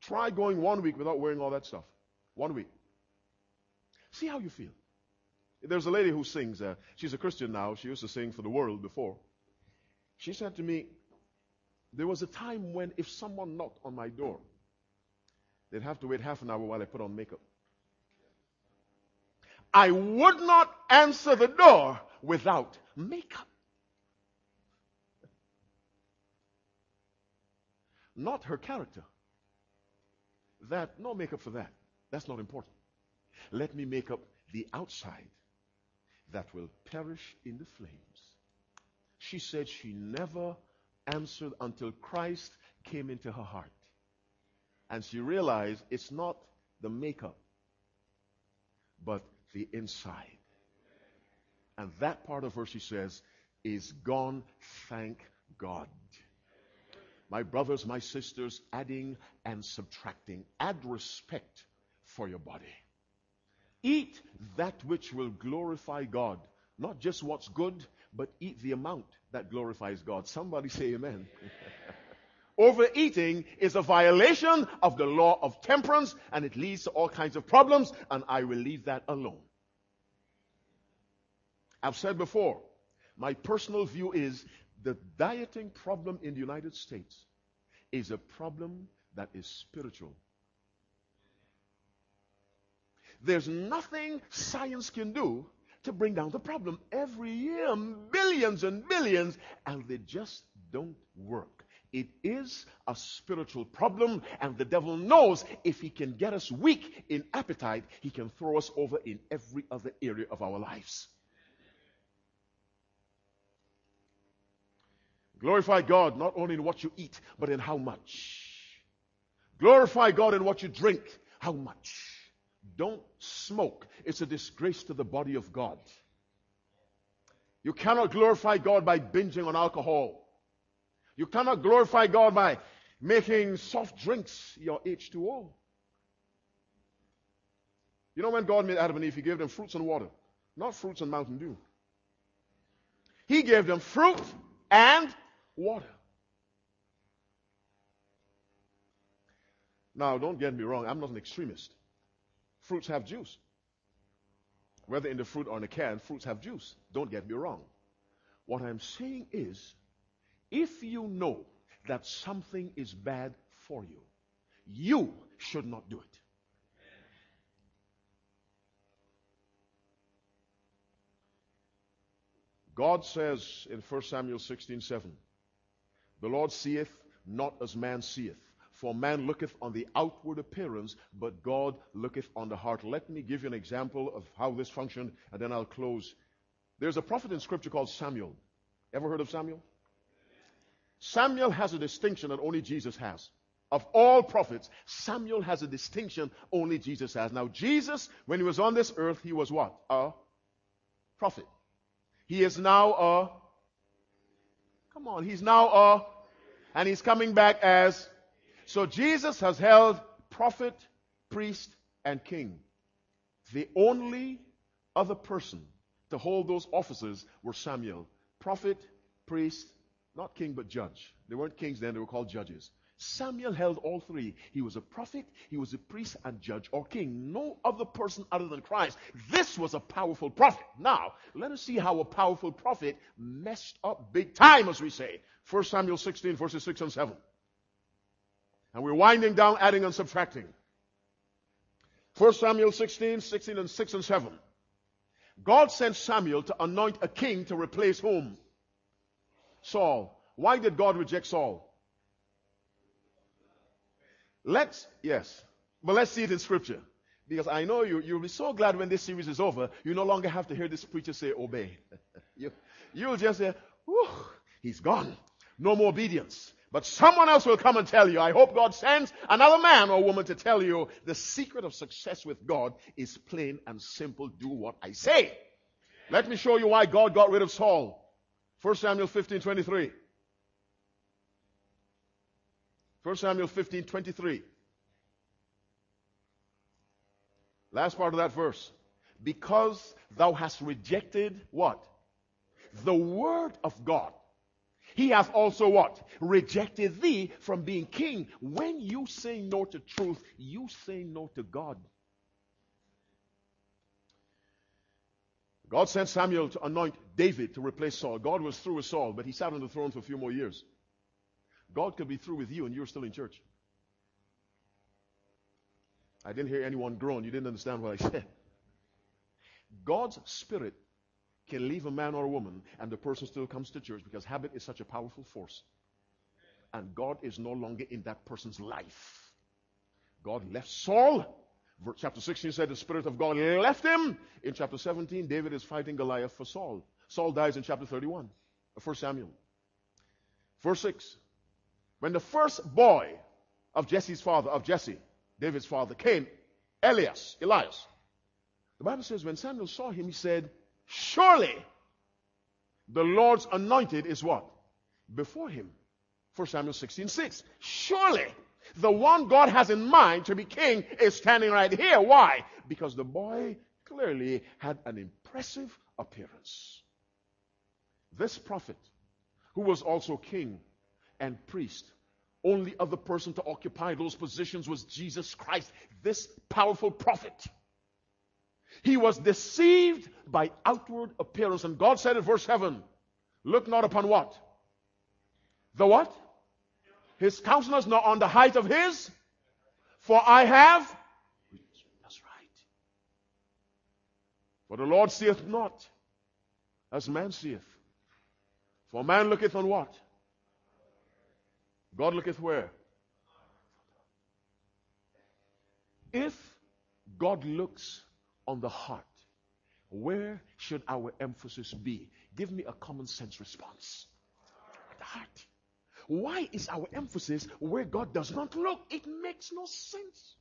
Try going one week without wearing all that stuff. One week. See how you feel. There's a lady who sings. Uh, she's a Christian now. She used to sing for the world before. She said to me, There was a time when if someone knocked on my door, they'd have to wait half an hour while I put on makeup. I would not answer the door without makeup. Not her character. That, no makeup for that. That's not important. Let me make up the outside that will perish in the flames. She said she never answered until Christ came into her heart. And she realized it's not the makeup, but the inside. And that part of her, she says, is gone, thank God. My brothers, my sisters, adding and subtracting. Add respect for your body. Eat that which will glorify God. Not just what's good, but eat the amount that glorifies God. Somebody say amen. Overeating is a violation of the law of temperance and it leads to all kinds of problems, and I will leave that alone. I've said before, my personal view is the dieting problem in the United States is a problem that is spiritual. There's nothing science can do to bring down the problem. Every year, billions and billions, and they just don't work. It is a spiritual problem, and the devil knows if he can get us weak in appetite, he can throw us over in every other area of our lives. Glorify God not only in what you eat, but in how much. Glorify God in what you drink, how much. Don't smoke. It's a disgrace to the body of God. You cannot glorify God by binging on alcohol. You cannot glorify God by making soft drinks your H2O. You know when God made Adam and Eve, He gave them fruits and water, not fruits and Mountain Dew. He gave them fruit and water. Now, don't get me wrong, I'm not an extremist. Fruits have juice. Whether in the fruit or in a can, fruits have juice. Don't get me wrong. What I'm saying is, if you know that something is bad for you, you should not do it. God says in 1 Samuel 16 7, the Lord seeth not as man seeth. For man looketh on the outward appearance, but God looketh on the heart. Let me give you an example of how this functioned, and then I'll close. There's a prophet in Scripture called Samuel. Ever heard of Samuel? Samuel has a distinction that only Jesus has. of all prophets, Samuel has a distinction only Jesus has. Now, Jesus, when he was on this earth, he was what? A prophet. He is now a, come on, he's now a, and he's coming back as, so Jesus has held prophet, priest, and king. The only other person to hold those offices were Samuel. Prophet, priest, not king, but judge. They weren't kings then, they were called judges. Samuel held all three. He was a prophet, he was a priest and judge or king. No other person other than Christ. This was a powerful prophet. Now, let us see how a powerful prophet messed up big time, as we say. 1 Samuel 16, verses 6 and 7. And we're winding down, adding and subtracting. 1 Samuel 16, 16 and 6 and 7. God sent Samuel to anoint a king to replace whom? Saul. Why did God reject Saul? Let's, yes, but let's see it in scripture. Because I know you, you'll be so glad when this series is over, you no longer have to hear this preacher say, obey. you, you'll just say, whew, he's gone. No more obedience. But someone else will come and tell you. I hope God sends another man or woman to tell you the secret of success with God is plain and simple. Do what I say. Let me show you why God got rid of Saul. 1 Samuel 15, 23. 1 Samuel 15, 23. Last part of that verse. Because thou hast rejected what? The word of God he hath also what? Rejected thee from being king. When you say no to truth, you say no to God. God sent Samuel to anoint David to replace Saul. God was through with Saul, but he sat on the throne for a few more years. God could be through with you and you're still in church. I didn't hear anyone groan. You didn't understand what I said. God's spirit can leave a man or a woman and the person still comes to church because habit is such a powerful force. And God is no longer in that person's life. God left Saul. Chapter 16 said the Spirit of God left him. In chapter 17, David is fighting Goliath for Saul. Saul dies in chapter 31 uh, of 1 Samuel. Verse 6. When the first boy of Jesse's father, of Jesse, David's father, came, Eliab, Eliab, the Bible says when Samuel saw him, he said, Surely the Lord's anointed is what? Before him. 1 Samuel 16 6. Surely the one God has in mind to be king is standing right here. Why? Because the boy clearly had an impressive appearance. This prophet, who was also king and priest, only other person to occupy those positions was Jesus Christ, this powerful prophet he was deceived by outward appearance. And God said in verse 7, look not upon what? The what? His countenance, not on the height of his. For I have. That's right. For the Lord seeth not as man seeth. For man looketh on what? God looketh where? If God looks on the heart. Where should our emphasis be? Give me a common sense response. The heart. Why is our emphasis where God does not look? It makes no sense.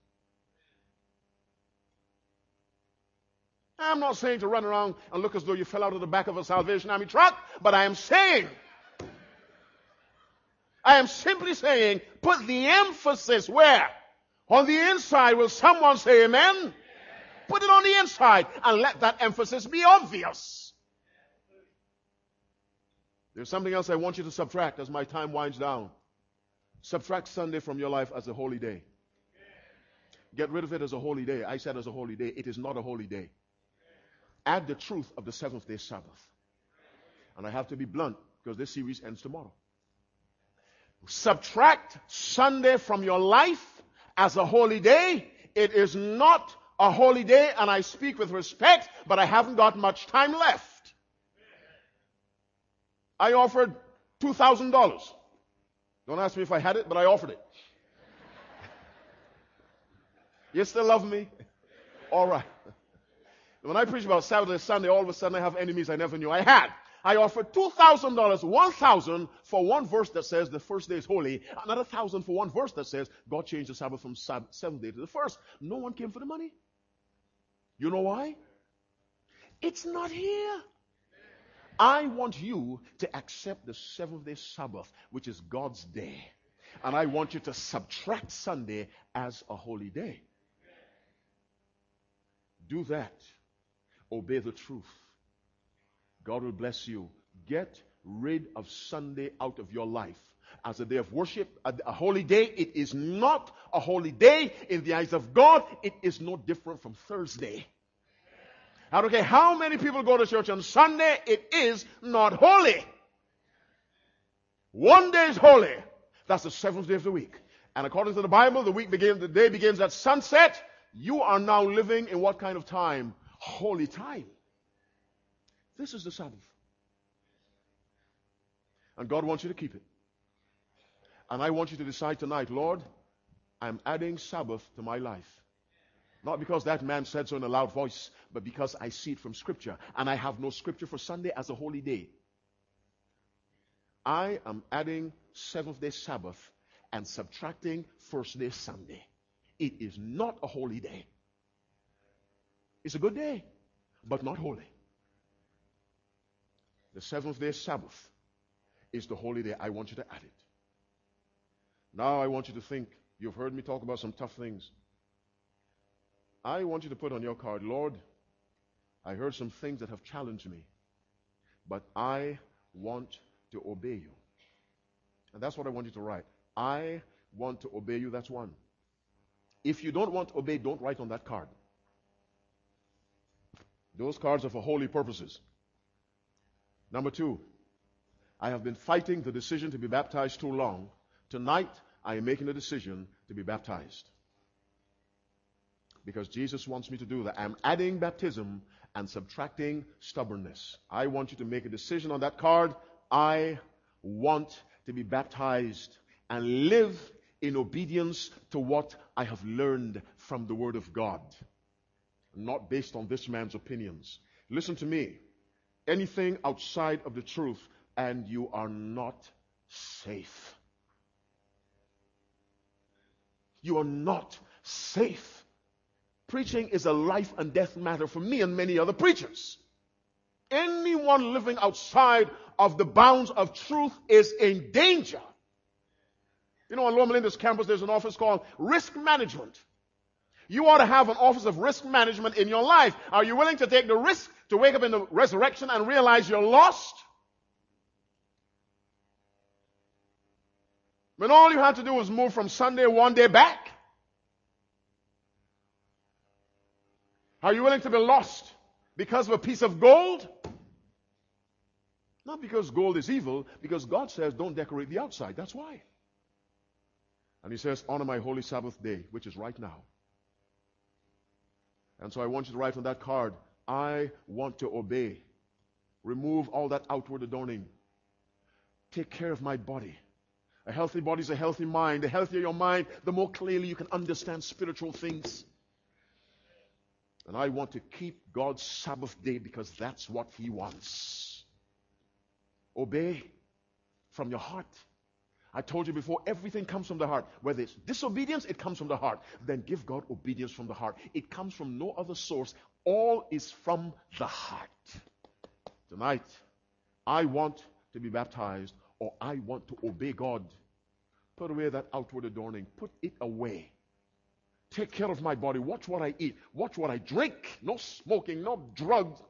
I'm not saying to run around and look as though you fell out of the back of a Salvation Army truck, but I am saying, I am simply saying, put the emphasis where? On the inside, will someone say amen? Put it on the inside and let that emphasis be obvious. There's something else I want you to subtract as my time winds down. Subtract Sunday from your life as a holy day. Get rid of it as a holy day. I said as a holy day. It is not a holy day. Add the truth of the seventh day Sabbath. And I have to be blunt because this series ends tomorrow. Subtract Sunday from your life as a holy day. It is not a holy day and I speak with respect, but I haven't got much time left. I offered $2,000. Don't ask me if I had it, but I offered it. You still love me? All right. When I preach about Saturday, Sunday, all of a sudden I have enemies I never knew I had. I offer $2,000, 1,000 for one verse that says the first day is holy, another thousand for one verse that says God changed the Sabbath from seventh day to the first. No one came for the money. You know why? It's not here. I want you to accept the seventh day Sabbath, which is God's day. And I want you to subtract Sunday as a holy day. Do that. Obey the truth. God will bless you. Get rid of Sunday out of your life. As a day of worship, a, holy day, it is not a holy day in the eyes of God. It is no different from Thursday. I don't care how many people go to church on Sunday, it is not holy. One day is holy. That's the seventh day of the week. And according to the Bible, the week begins, the day begins at sunset. You are now living in what kind of time? Holy time. This is the Sabbath. And God wants you to keep it. And I want you to decide tonight, Lord, I'm adding Sabbath to my life. Not because that man said so in a loud voice, but because I see it from Scripture. And I have no Scripture for Sunday as a holy day. I am adding seventh day Sabbath and subtracting first day Sunday. It is not a holy day. It's a good day, but not holy. The seventh day Sabbath is the holy day. I want you to add it. Now I want you to think. You've heard me talk about some tough things. I want you to put on your card, Lord, I heard some things that have challenged me, but I want to obey you. And that's what I want you to write. I want to obey you. That's one. If you don't want to obey, don't write on that card. Those cards are for holy purposes. Number two, I have been fighting the decision to be baptized too long. Tonight, I am making a decision to be baptized. Because Jesus wants me to do that. I'm adding baptism and subtracting stubbornness. I want you to make a decision on that card. I want to be baptized and live in obedience to what I have learned from the Word of God, not based on this man's opinions. Listen to me anything outside of the truth, and you are not safe. You are not safe. Preaching is a life and death matter for me and many other preachers. Anyone living outside of the bounds of truth is in danger. You know, on Loma Linda's campus, there's an office called risk management. You ought to have an office of risk management in your life. Are you willing to take the risk to wake up in the resurrection and realize you're lost? When all you had to do was move from Sunday one day back? Are you willing to be lost because of a piece of gold? Not because gold is evil, because God says don't decorate the outside. That's why. And He says, honor my holy Sabbath day, which is right now. And so I want you to write on that card, I want to obey. Remove all that outward adorning. Take care of my body. A healthy body is a healthy mind. The healthier your mind, the more clearly you can understand spiritual things. And I want to keep God's Sabbath day because that's what He wants. Obey from your heart. I told you before, everything comes from the heart. Whether it's disobedience, it comes from the heart. Then give God obedience from the heart. It comes from no other source. All is from the heart. Tonight, I want to be baptized or I want to obey God. Put away that outward adorning. Put it away. Take care of my body. Watch what I eat. Watch what I drink. No smoking, no drugs.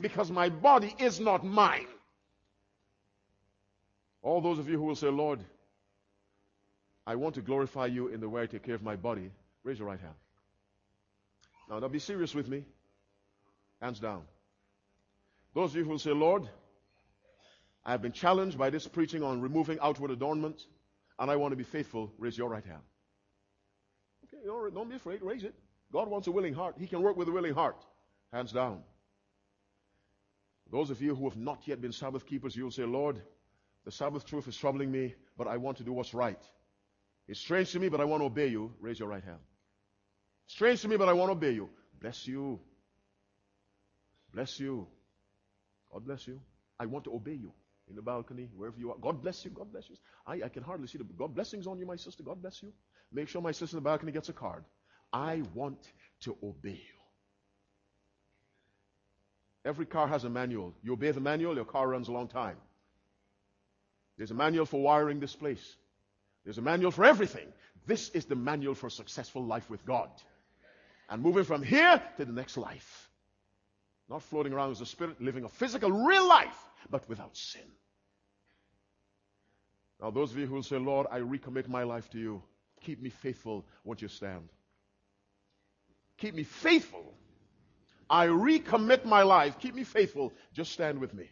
Because my body is not mine. All those of you who will say, Lord, I want to glorify you in the way I take care of my body, raise your right hand. Now, now be serious with me. Hands down. Those of you who will say, Lord, I have been challenged by this preaching on removing outward adornment, and I want to be faithful, raise your right hand. Okay, don't, don't be afraid, raise it. God wants a willing heart. He can work with a willing heart. Hands down. Those of you who have not yet been Sabbath keepers, you'll say, Lord, the Sabbath truth is troubling me, but I want to do what's right. It's strange to me, but I want to obey you. Raise your right hand. Strange to me, but I want to obey you. Bless you. Bless you. God bless you. I want to obey you in the balcony, wherever you are. God bless you. God bless you. I, I can hardly see the God blessings on you, my sister. God bless you. Make sure my sister in the balcony gets a card. I want to obey you. Every car has a manual. You obey the manual, your car runs a long time. There's a manual for wiring this place. There's a manual for everything. This is the manual for successful life with God. And moving from here to the next life. Not floating around as a spirit, living a physical, real life, but without sin. Now, those of you who will say, Lord, I recommit my life to you, keep me faithful, won't you stand? Keep me faithful. I recommit my life. Keep me faithful. Just stand with me.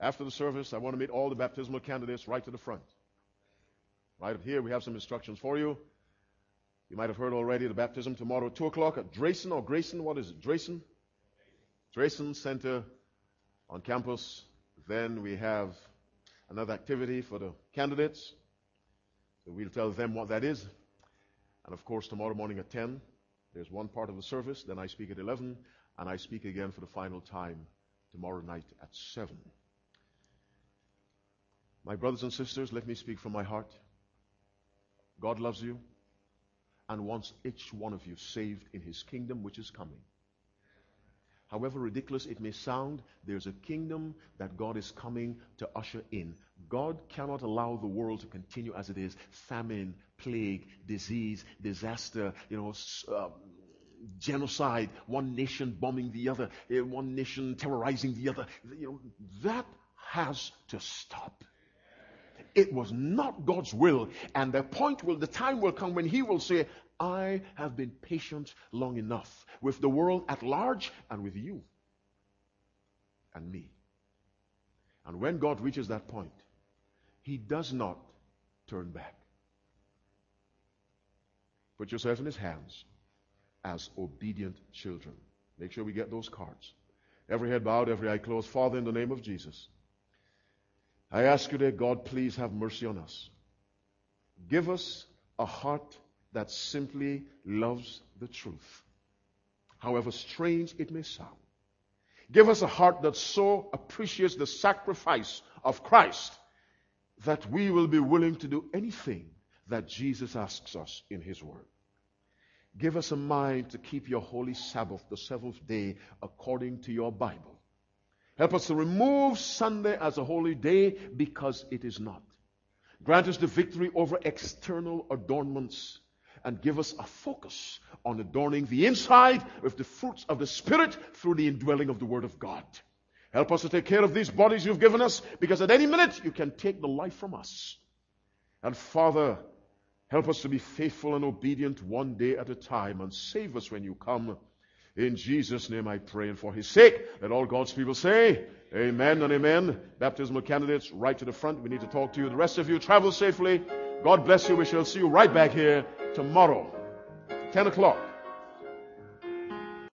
After the service, I want to meet all the baptismal candidates right to the front. Right up here, we have some instructions for you. You might have heard already the baptism tomorrow at 2 o'clock at Drayson or Grayson. What is it? Drayson? Drayson Center on campus. Then we have another activity for the candidates. So we'll tell them what that is. And of course, tomorrow morning at 10, there's one part of the service. Then I speak at 11, and I speak again for the final time tomorrow night at 7. My brothers and sisters, let me speak from my heart. God loves you and wants each one of you saved in his kingdom which is coming. However ridiculous it may sound, there's a kingdom that God is coming to usher in. God cannot allow the world to continue as it is. Famine, plague, disease, disaster, you know, uh, genocide, one nation bombing the other, eh, one nation terrorizing the other. You know, that has to stop. It was not God's will. And the point will, the time will come when He will say, I have been patient long enough with the world at large and with you and me. And when God reaches that point, He does not turn back. Put yourself in His hands as obedient children. Make sure we get those cards. Every head bowed, every eye closed. Father, in the name of Jesus. I ask you that God, please have mercy on us. Give us a heart that simply loves the truth, however strange it may sound. Give us a heart that so appreciates the sacrifice of Christ that we will be willing to do anything that Jesus asks us in His Word. Give us a mind to keep your holy Sabbath, the seventh day, according to your Bible. Help us to remove Sunday as a holy day because it is not. Grant us the victory over external adornments and give us a focus on adorning the inside with the fruits of the Spirit through the indwelling of the Word of God. Help us to take care of these bodies you've given us because at any minute you can take the life from us. And Father, help us to be faithful and obedient one day at a time and save us when you come in Jesus' name I pray, and for his sake, let all God's people say, Amen and amen. Baptismal candidates, right to the front. We need to talk to you. The rest of you, travel safely. God bless you. We shall see you right back here tomorrow, 10 o'clock.